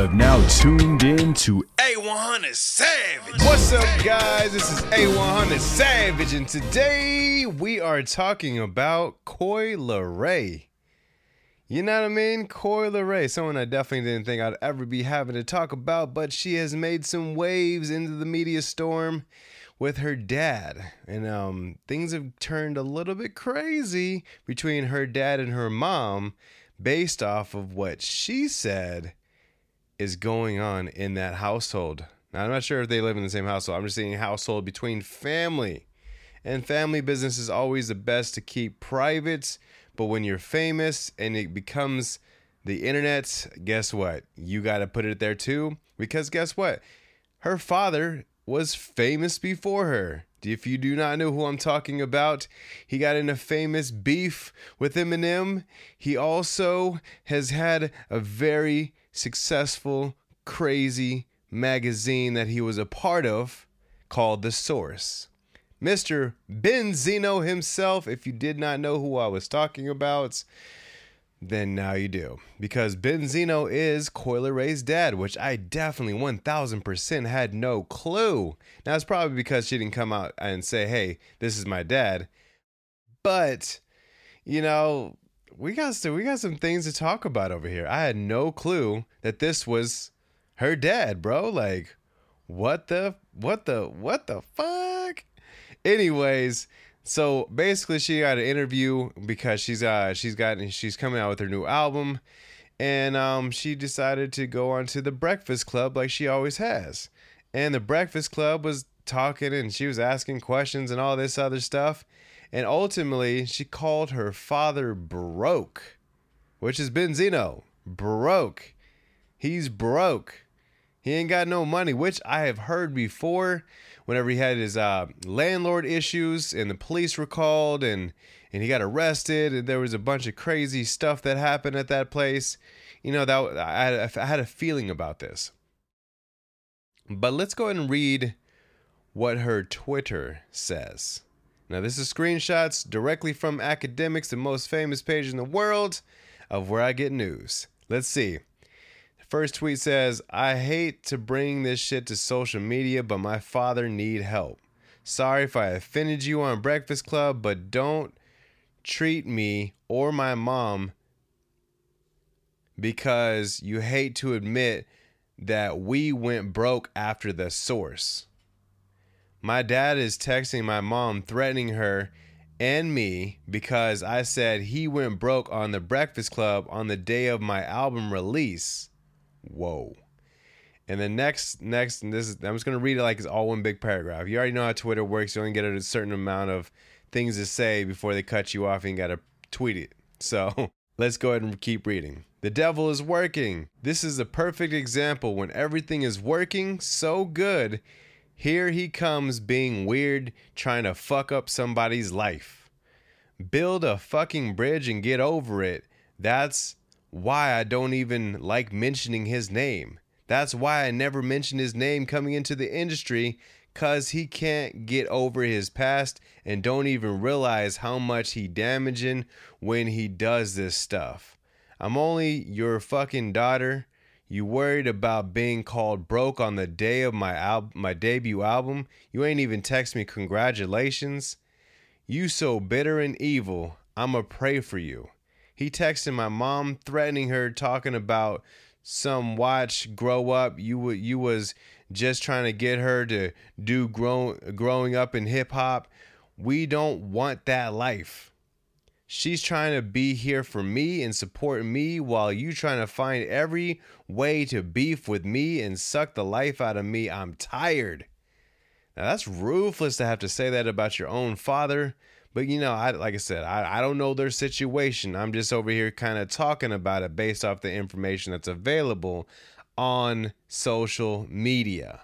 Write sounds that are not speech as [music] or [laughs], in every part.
have now tuned in to A100 Savage. What's up, guys? This is A100 Savage, and today we are talking about Coi Leray. You know what I mean? Coi Leray, someone I definitely didn't think I'd ever be having to talk about, but she has made some waves into the media storm with her dad. And um, things have turned a little bit crazy between her dad and her mom based off of what she said is going on in that household. Now, I'm not sure if they live in the same household. I'm just saying household between family. And family business is always the best to keep private. But when you're famous and it becomes the internet, guess what? You got to put it there too. Because guess what? Her father was famous before her. If you do not know who I'm talking about, he got in a famous beef with Eminem. He also has had a very successful, crazy magazine that he was a part of called The Source. Mr. Benzino himself, if you did not know who I was talking about, then now you do. Because Benzino is Coi Ray's dad, which I definitely 1000% had no clue. Now, it's probably because she didn't come out and say, hey, this is my dad. But, you know, we got, to, we got some things to talk about over here. I had no clue that this was her dad, bro. Like, what the, what the, what the fuck? Anyways, so basically, she got an interview because she's uh she's gotten she's coming out with her new album, and um she decided to go on to the Breakfast Club like she always has, and the Breakfast Club was talking and she was asking questions and all this other stuff, and ultimately she called her father broke, which is Benzino broke. He's broke. He ain't got no money, which I have heard before whenever he had his uh, landlord issues and the police were called and and he got arrested and there was a bunch of crazy stuff that happened at that place. You know that I had, I had a feeling about this. But let's go ahead and read what her Twitter says. Now this is screenshots directly from Akademiks, the most famous page in the world of where I get news. Let's see. The First tweet says, I hate to bring this shit to social media, but my father need help. Sorry if I offended you on Breakfast Club, but don't treat me or my mom because you hate to admit that we went broke after the source. My dad is texting my mom threatening her and me because I said he went broke on the Breakfast Club on the day of my album release. Whoa. And the next, next, and this is I'm just gonna read it like it's all one big paragraph. You already know how Twitter works. You only get a certain amount of things to say before they cut you off and you gotta tweet it. So [laughs] let's go ahead and keep reading. The devil is working. This is a perfect example when everything is working so good. Here he comes being weird, trying to fuck up somebody's life. Build a fucking bridge and get over it. That's why I don't even like mentioning his name. That's why I never mentioned his name coming into the industry cuz he can't get over his past and don't even realize how much he damaging when he does this stuff. I'm only your fucking daughter. You worried about being called broke on the day of my al- my debut album? You ain't even text me congratulations. You so bitter and evil. I'ma pray for you. He texted my mom, threatening her, talking about some watch grow up. You you was just trying to get her to do grow, growing up in hip hop. We don't want that life. She's trying to be here for me and support me while you trying to find every way to beef with me and suck the life out of me. I'm tired. Now that's ruthless to have to say that about your own father. But you know, I like I said, I, I don't know their situation. I'm just over here kind of talking about it based off the information that's available on social media.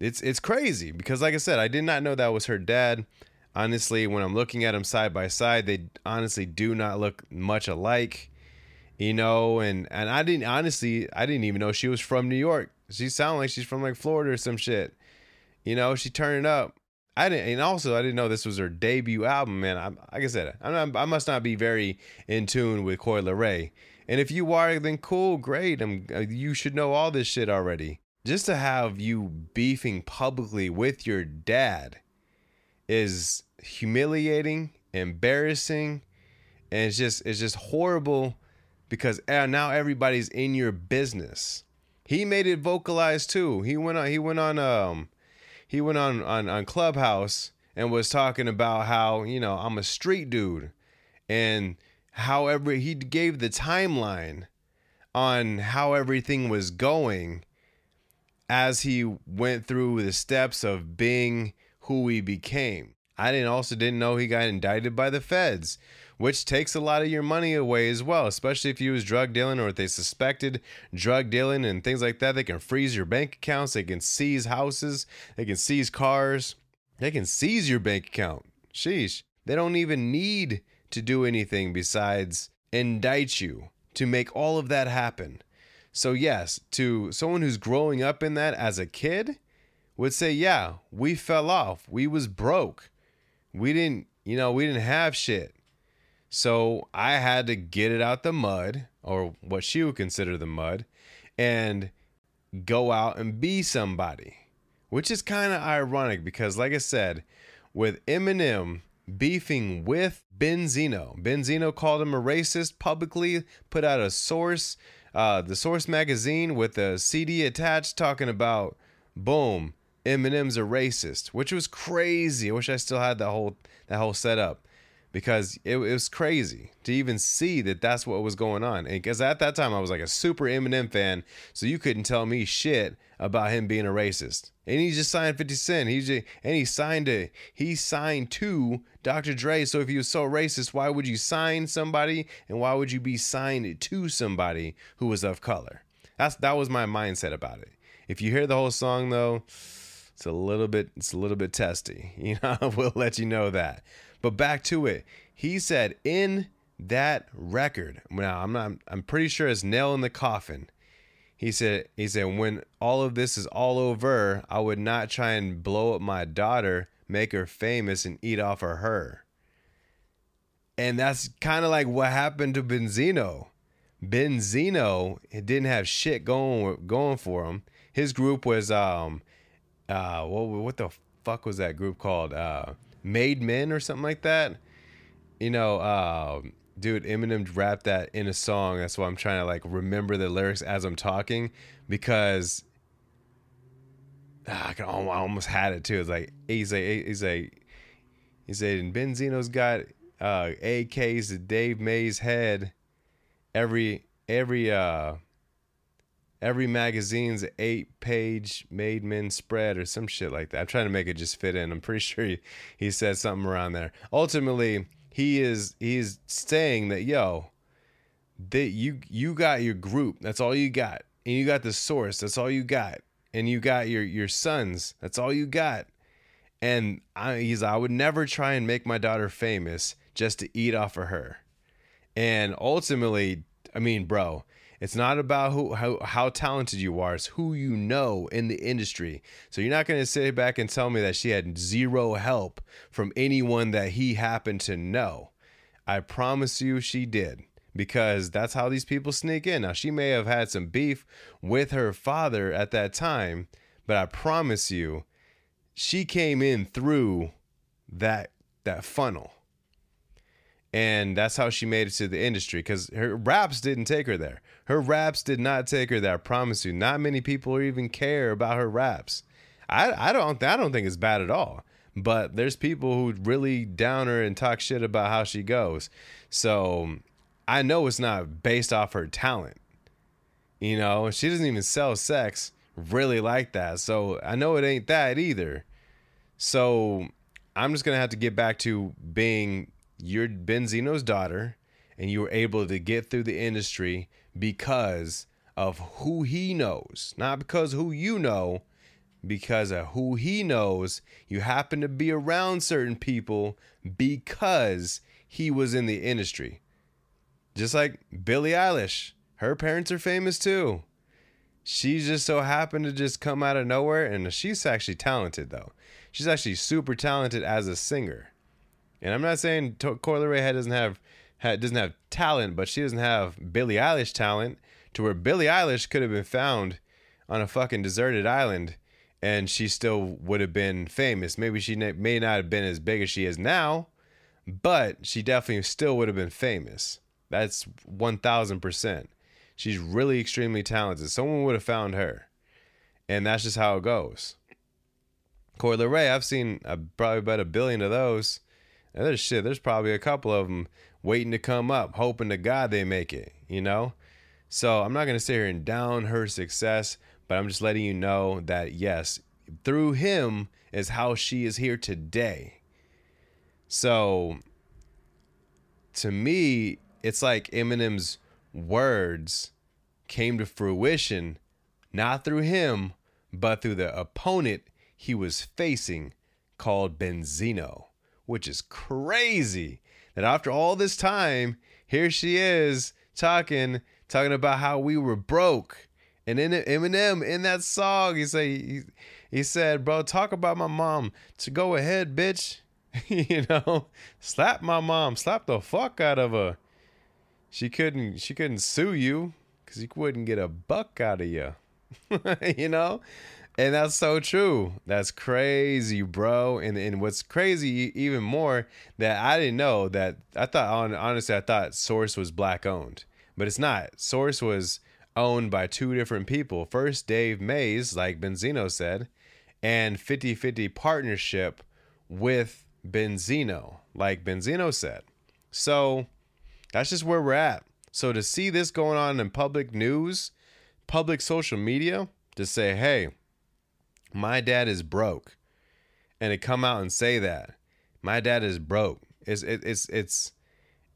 It's it's crazy because like I said, I did not know that was her dad. Honestly, when I'm looking at them side by side, they honestly do not look much alike. You know, and and I didn't honestly, I didn't even know she was from New York. She sounded like she's from like Florida or some shit. You know, she turned up. I didn't, and also I didn't know this was her debut album. Man, I, like I said, I'm not, I must not be very in tune with Coi Leray. And if you are, then cool, great. I'm, uh, you should know all this shit already. Just to have you beefing publicly with your dad is humiliating, embarrassing, and it's just it's just horrible because uh, now everybody's in your business. He made it vocalized too. He went on he went on um he went on on on Clubhouse and was talking about how, you know, I'm a street dude and however he gave the timeline on how everything was going as he went through the steps of being who he became. I didn't also didn't know he got indicted by the feds, which takes a lot of your money away as well, especially if you was drug dealing or if they suspected drug dealing and things like that. They can freeze your bank accounts, they can seize houses, they can seize cars, they can seize your bank account. Sheesh. They don't even need to do anything besides indict you to make all of that happen. So, yes, to someone who's growing up in that as a kid, would say, yeah, we fell off. We was broke. We didn't, you know, we didn't have shit. So I had to get it out the mud, or what she would consider the mud, and go out and be somebody. Which is kind of ironic because, like I said, with Eminem beefing with Benzino, Benzino called him a racist publicly, put out a source, uh, the Source magazine with a CD attached talking about, boom, Eminem's a racist, which was crazy. I wish I still had that whole that whole setup because it, it was crazy to even see that that's what was going on. Because at that time I was like a super Eminem fan, so you couldn't tell me shit about him being a racist. And he just signed 50 Cent. He just, and he signed to he signed to Dr. Dre. So if he was so racist, why would you sign somebody and why would you be signed to somebody who was of color? That's that was my mindset about it. If you hear the whole song though, it's a little bit it's a little bit testy. [laughs] You know, we'll let you know that. But back to it. He said in that record, now I'm not I'm pretty sure it's nail in the coffin. He said he said when all of this is all over, I would not try and blow up my daughter, make her famous and eat off of her. And that's kind of like what happened to Benzino. Benzino didn't have shit going going for him. His group was um uh what what the fuck was that group called? Uh Made Men or something like that. You know, uh, dude, Eminem rapped that in a song. That's why I'm trying to like remember the lyrics as I'm talking because ah, I, can, I almost had it too. It's like he's a he's a he said, and Benzino's got uh, AKs to Dave Mays' head. Every every uh every magazine's eight page made men spread or some shit like that. I'm trying to make it just fit in. I'm pretty [laughs] sure he, he said something around there. Ultimately, he is he's saying that yo, that you you got your group. That's all you got. And you got the source. That's all you got. And you got your your sons. That's all you got. And I, he's I would never try and make my daughter famous just to eat off of her. And ultimately, I mean, bro, it's not about who how, how talented you are, it's who you know in the industry. So you're not going to sit back and tell me that she had zero help from anyone that he happened to know. I promise you she did because that's how these people sneak in. Now she may have had some beef with her father at that time, but I promise you she came in through that that funnel and that's how she made it to the industry because her raps didn't take her there. Her raps did not take her there. I promise you. Not many people even care about her raps. I, I don't I don't think it's bad at all. But there's people who really down her and talk shit about how she goes. So I know it's not based off her talent. You know, she doesn't even sell sex really like that. So I know it ain't that either. So I'm just gonna have to get back to being you're Benzino's daughter and you were able to get through the industry because of who he knows, not because who you know, because of who he knows. You happen to be around certain people because he was in the industry. Just like Billie Eilish, her parents are famous too. She just so happened to just come out of nowhere, and she's actually talented though. She's actually super talented as a singer. And I'm not saying to- Coi Leray doesn't have ha- doesn't have talent, but she doesn't have Billie Eilish talent to where Billie Eilish could have been found on a fucking deserted island and she still would have been famous. Maybe she may not have been as big as she is now, but she definitely still would have been famous. That's 1000%. She's really extremely talented. Someone would have found her. And that's just how it goes. Coi Leray, I've seen uh, probably about a billion of those. There's shit, there's probably a couple of them waiting to come up, hoping to God they make it, you know? So I'm not going to sit here and down her success, but I'm just letting you know that yes, through him is how she is here today. So to me, it's like Eminem's words came to fruition not through him, but through the opponent he was facing called Benzino, which is crazy that after all this time, here she is talking talking about how we were broke. And in Eminem in that song, he say he, he said, "Bro, talk about my mom. To go ahead, bitch. [laughs] you know, slap my mom, slap the fuck out of her. She couldn't she couldn't sue you because you wouldn't get a buck out of you. you know." And that's so true. That's crazy, bro. And and what's crazy even more that I didn't know that I thought honestly I thought Source was black owned, but it's not. Source was owned by two different people. First Dave Mays, like Benzino said, and 50-50 partnership with Benzino, like Benzino said. So that's just where we're at. So to see this going on in public news, public social media, to say, hey, my dad is broke. And to come out and say that my dad is broke. It's it, it's it's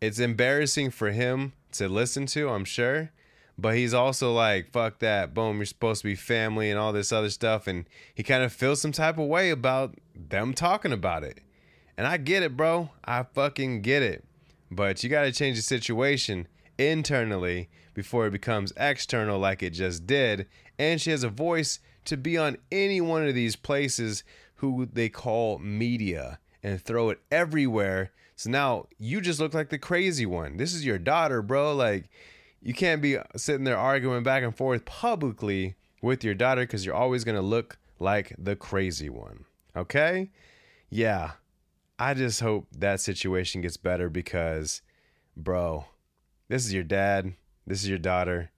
it's embarrassing for him to listen to i'm sure. But he's also like fuck that. Boom you're supposed to be family and all this other stuff. And he kind of feels some type of way about them talking about it. And i get it bro. I fucking get it. But you got to change the situation internally before it becomes external like it just did. And she has a voice to be on any one of these places who they call media and throw it everywhere. So now you just look like the crazy one. This is your daughter, bro. Like, you can't be sitting there arguing back and forth publicly with your daughter because you're always going to look like the crazy one. Okay? Yeah. I just hope that situation gets better because, bro, this is your dad. This is your daughter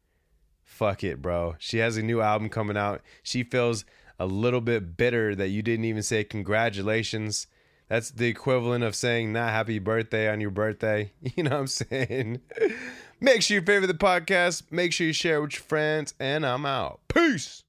fuck it, bro. She has a new album coming out. She feels a little bit bitter that you didn't even say congratulations. That's the equivalent of saying not happy birthday on your birthday. [laughs] You know what I'm saying? [laughs] Make sure you favorite the podcast. Make sure you share it with your friends. And I'm out. Peace.